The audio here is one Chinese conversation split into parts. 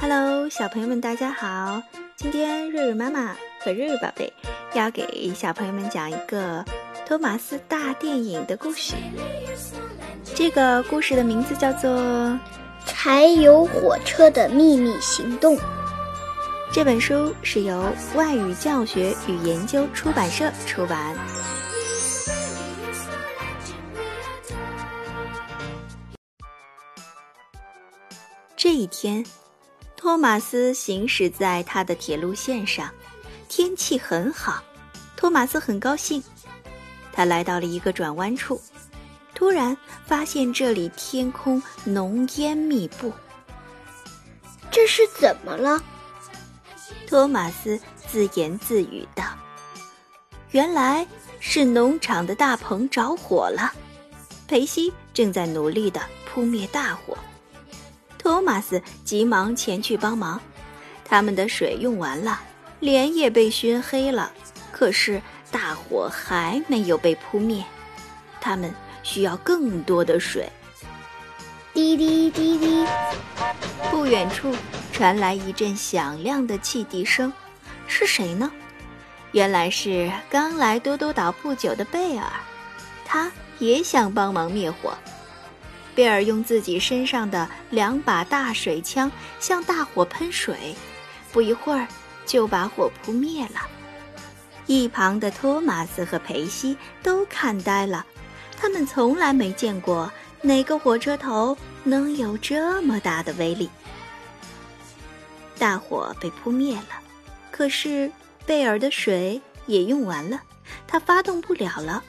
Hello，小朋友们，大家好！今天瑞瑞妈妈和瑞瑞宝贝要给小朋友们讲一个托马斯大电影的故事。这个故事的名字叫做《柴油火车的秘密行动》。这本书是由外语教学与研究出版社出版。这一天。托马斯行驶在他的铁路线上，天气很好，托马斯很高兴。他来到了一个转弯处，突然发现这里天空浓烟密布。这是怎么了？托马斯自言自语道：“原来是农场的大棚着火了，裴西正在努力地扑灭大火。”托马斯急忙前去帮忙，他们的水用完了，脸也被熏黑了。可是大火还没有被扑灭，他们需要更多的水。滴滴滴滴，不远处传来一阵响亮的汽笛声，是谁呢？原来是刚来多多岛不久的贝尔，他也想帮忙灭火。贝尔用自己身上的两把大水枪向大火喷水，不一会儿就把火扑灭了。一旁的托马斯和裴西都看呆了，他们从来没见过哪个火车头能有这么大的威力。大火被扑灭了，可是贝尔的水也用完了，他发动不了了。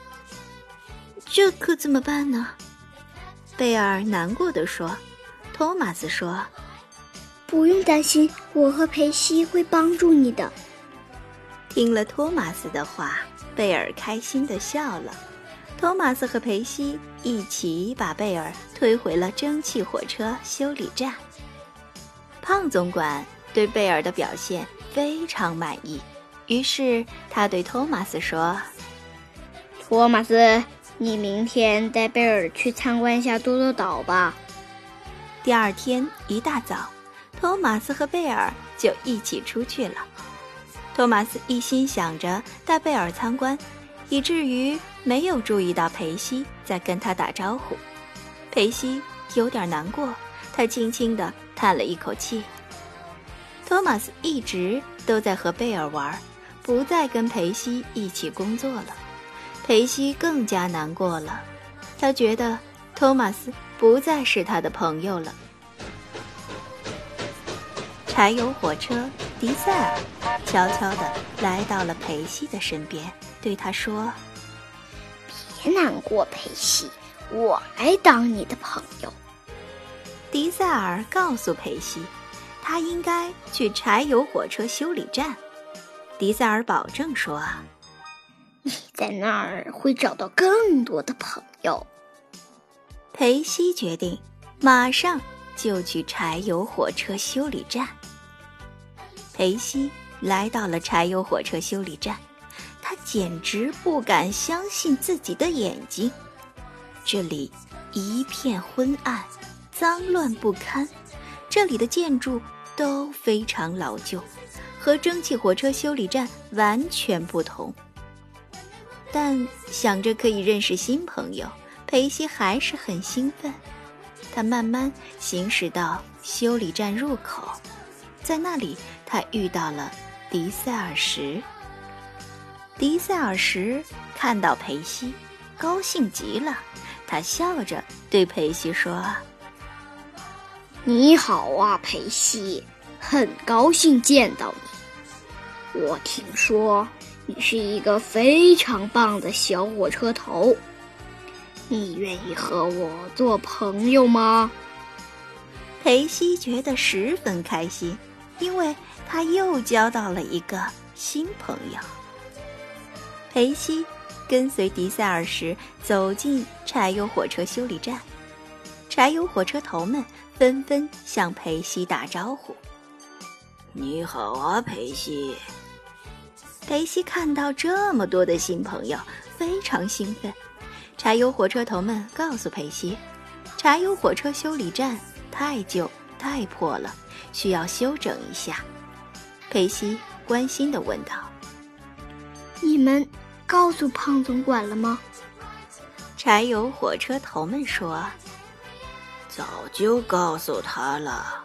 这可怎么办呢？贝尔难过的说：“托马斯说，不用担心，我和裴西会帮助你的。”听了托马斯的话，贝尔开心的笑了。托马斯和裴西一起把贝尔推回了蒸汽火车修理站。胖总管对贝尔的表现非常满意，于是他对托马斯说：“托马斯。”你明天带贝尔去参观一下多多岛吧。第二天一大早，托马斯和贝尔就一起出去了。托马斯一心想着带贝尔参观，以至于没有注意到裴西在跟他打招呼。裴西有点难过，他轻轻地叹了一口气。托马斯一直都在和贝尔玩，不再跟裴西一起工作了。裴西更加难过了，他觉得托马斯不再是他的朋友了。柴油火车迪塞尔悄悄地来到了裴西的身边，对他说：“别难过，裴西，我来当你的朋友。”迪塞尔告诉裴西，他应该去柴油火车修理站。迪塞尔保证说。你 在那儿会找到更多的朋友。裴西决定马上就去柴油火车修理站。裴西来到了柴油火车修理站，他简直不敢相信自己的眼睛。这里一片昏暗，脏乱不堪，这里的建筑都非常老旧，和蒸汽火车修理站完全不同。但想着可以认识新朋友，裴西还是很兴奋。他慢慢行驶到修理站入口，在那里他遇到了迪塞尔什。迪塞尔什看到裴西，高兴极了，他笑着对裴西说：“你好啊，裴西，很高兴见到你。我听说。”你是一个非常棒的小火车头，你愿意和我做朋友吗？裴西觉得十分开心，因为他又交到了一个新朋友。裴西跟随迪塞尔时走进柴油火车修理站，柴油火车头们纷纷向裴西打招呼：“你好啊，裴西。”裴西看到这么多的新朋友，非常兴奋。柴油火车头们告诉裴西，柴油火车修理站太旧太破了，需要修整一下。裴西关心的问道：“你们告诉胖总管了吗？”柴油火车头们说：“早就告诉他了，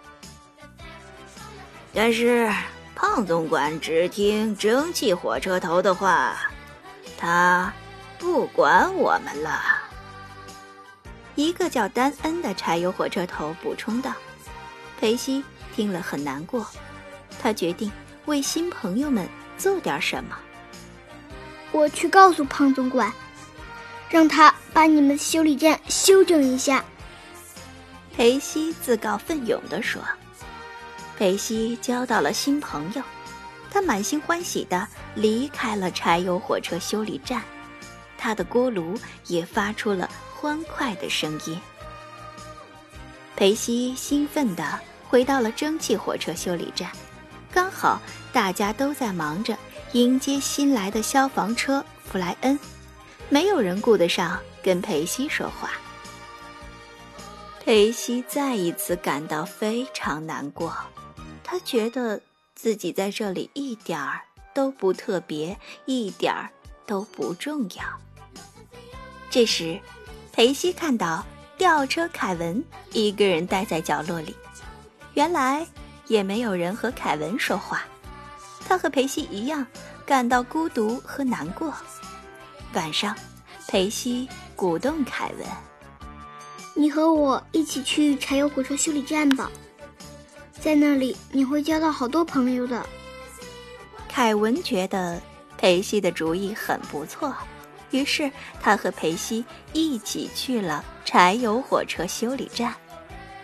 但是胖总管只听蒸汽火车头的话，他不管我们了。”一个叫丹恩的柴油火车头补充道。裴西听了很难过，他决定为新朋友们做点什么。我去告诉胖总管。让他把你们的修理站修整一下。”裴西自告奋勇地说。裴西交到了新朋友，他满心欢喜地离开了柴油火车修理站，他的锅炉也发出了欢快的声音。裴西兴奋地回到了蒸汽火车修理站，刚好大家都在忙着迎接新来的消防车弗莱恩。没有人顾得上跟裴西说话。裴西再一次感到非常难过，他觉得自己在这里一点儿都不特别，一点儿都不重要。这时，裴西看到吊车凯文一个人待在角落里，原来也没有人和凯文说话。他和裴西一样感到孤独和难过。晚上，裴西鼓动凯文：“你和我一起去柴油火车修理站吧，在那里你会交到好多朋友的。”凯文觉得裴西的主意很不错，于是他和裴西一起去了柴油火车修理站。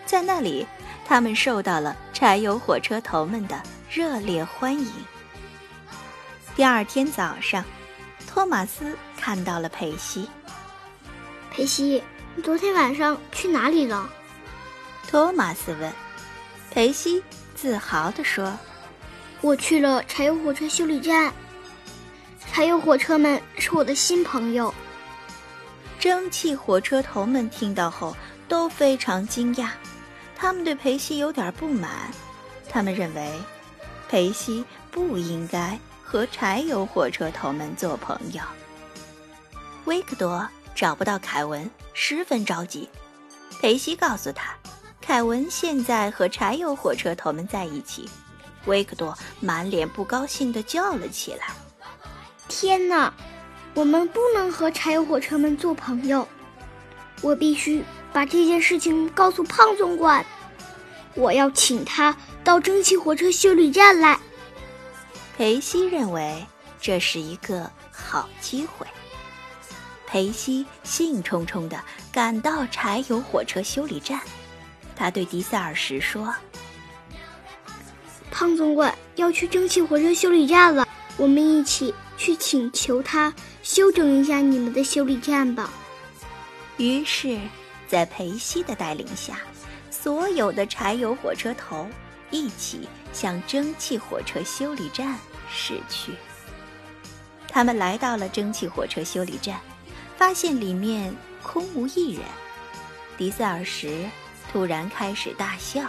在那里，他们受到了柴油火车头们的热烈欢迎。第二天早上。托马斯看到了裴西。裴西，你昨天晚上去哪里了？托马斯问。佩西自豪地说：“我去了柴油火车修理站。柴油火车们是我的新朋友。”蒸汽火车头们听到后都非常惊讶，他们对裴西有点不满，他们认为裴西不应该。和柴油火车头们做朋友。维克多找不到凯文，十分着急。裴西告诉他，凯文现在和柴油火车头们在一起。维克多满脸不高兴地叫了起来：“天哪，我们不能和柴油火车们做朋友！我必须把这件事情告诉胖总管，我要请他到蒸汽火车修理站来。”裴西认为这是一个好机会。裴西兴冲冲地赶到柴油火车修理站，他对迪塞尔什说：“胖总管要去蒸汽火车修理站了，我们一起去请求他修整一下你们的修理站吧。”于是，在裴西的带领下，所有的柴油火车头。一起向蒸汽火车修理站驶去。他们来到了蒸汽火车修理站，发现里面空无一人。迪塞尔什突然开始大笑：“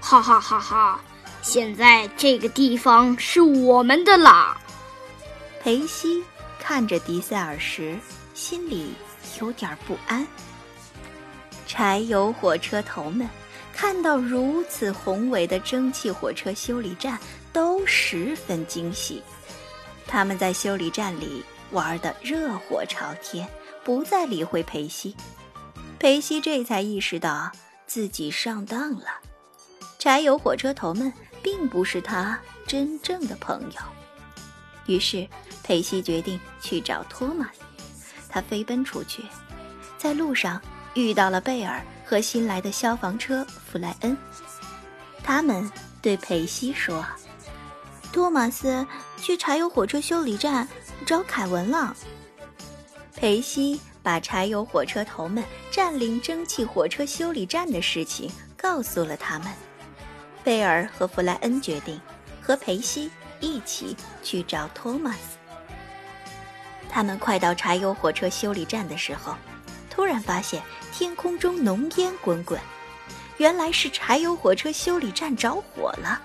哈哈哈哈！现在这个地方是我们的啦！”裴西看着迪塞尔时，心里有点不安。柴油火车头们。看到如此宏伟的蒸汽火车修理站，都十分惊喜。他们在修理站里玩得热火朝天，不再理会裴西。裴西这才意识到自己上当了。柴油火车头们并不是他真正的朋友。于是，裴西决定去找托马斯。他飞奔出去，在路上遇到了贝尔。和新来的消防车弗莱恩，他们对佩西说：“托马斯去柴油火车修理站找凯文了。”佩西把柴油火车头们占领蒸汽火车修理站的事情告诉了他们。贝尔和弗莱恩决定和裴西一起去找托马斯。他们快到柴油火车修理站的时候。突然发现天空中浓烟滚滚，原来是柴油火车修理站着火了。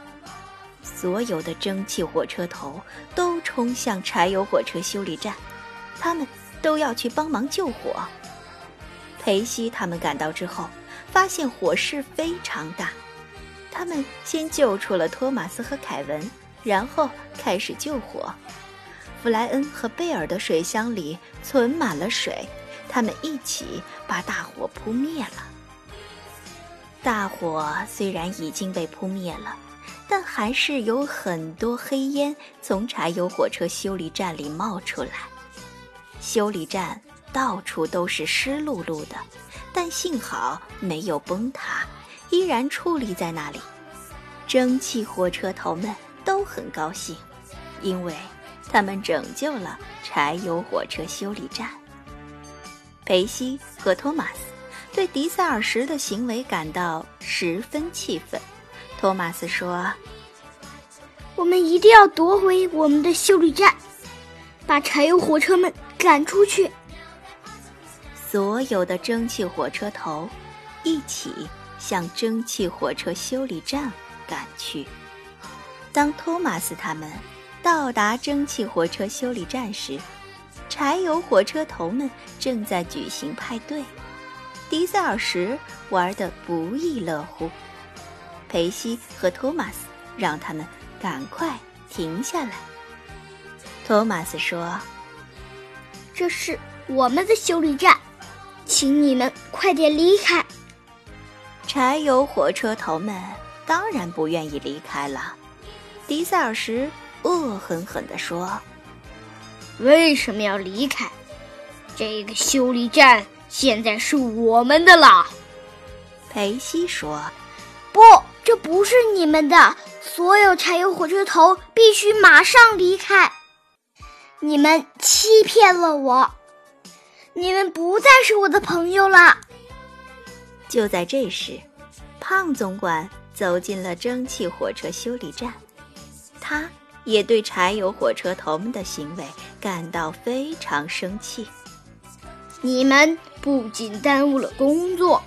所有的蒸汽火车头都冲向柴油火车修理站，他们都要去帮忙救火。裴西他们赶到之后，发现火势非常大。他们先救出了托马斯和凯文，然后开始救火。弗莱恩和贝尔的水箱里存满了水，他们一起把大火扑灭了。大火虽然已经被扑灭了，但还是有很多黑烟从柴油火车修理站里冒出来。修理站到处都是湿漉漉的，但幸好没有崩塌。依然矗立在那里，蒸汽火车头们都很高兴，因为他们拯救了柴油火车修理站。裴西和托马斯对迪塞尔什的行为感到十分气愤。托马斯说：“我们一定要夺回我们的修理站，把柴油火车们赶出去。”所有的蒸汽火车头一起。向蒸汽火车修理站赶去。当托马斯他们到达蒸汽火车修理站时，柴油火车头们正在举行派对。迪塞尔什玩得不亦乐乎。裴西和托马斯让他们赶快停下来。托马斯说：“这是我们的修理站，请你们快点离开。”柴油火车头们当然不愿意离开了。迪塞尔什恶狠狠地说：“为什么要离开？这个修理站现在是我们的了。”裴西说：“不，这不是你们的。所有柴油火车头必须马上离开。你们欺骗了我，你们不再是我的朋友了。”就在这时，胖总管走进了蒸汽火车修理站，他也对柴油火车头们的行为感到非常生气。你们不仅耽误了工作，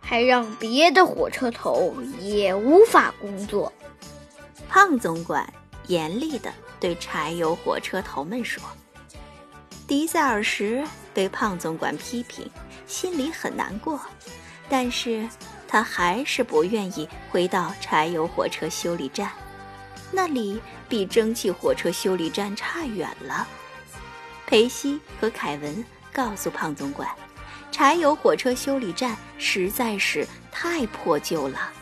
还让别的火车头也无法工作。胖总管严厉地对柴油火车头们说：“迪塞尔什被胖总管批评。”心里很难过，但是他还是不愿意回到柴油火车修理站，那里比蒸汽火车修理站差远了。裴西和凯文告诉胖总管，柴油火车修理站实在是太破旧了，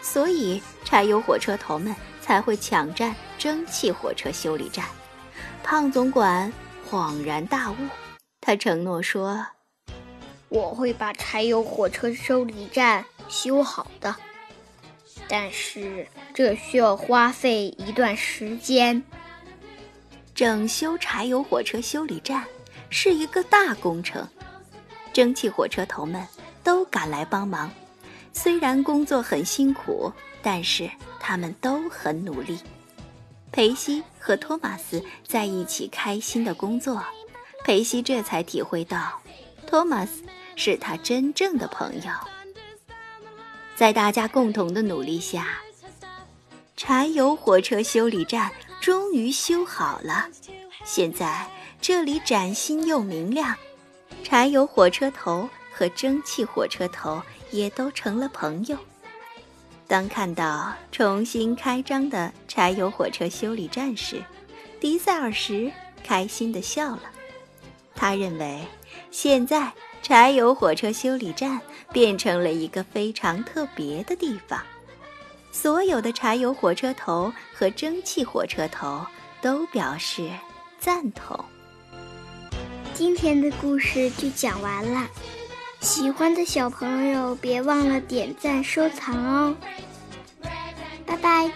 所以柴油火车头们才会抢占蒸汽火车修理站。胖总管恍然大悟，他承诺说。我会把柴油火车修理站修好的，但是这需要花费一段时间。整修柴油火车修理站是一个大工程，蒸汽火车头们都赶来帮忙。虽然工作很辛苦，但是他们都很努力。裴西和托马斯在一起开心的工作，裴西这才体会到，托马斯。是他真正的朋友。在大家共同的努力下，柴油火车修理站终于修好了。现在这里崭新又明亮，柴油火车头和蒸汽火车头也都成了朋友。当看到重新开张的柴油火车修理站时，迪塞尔什开心地笑了。他认为现在。柴油火车修理站变成了一个非常特别的地方，所有的柴油火车头和蒸汽火车头都表示赞同。今天的故事就讲完了，喜欢的小朋友别忘了点赞收藏哦，拜拜。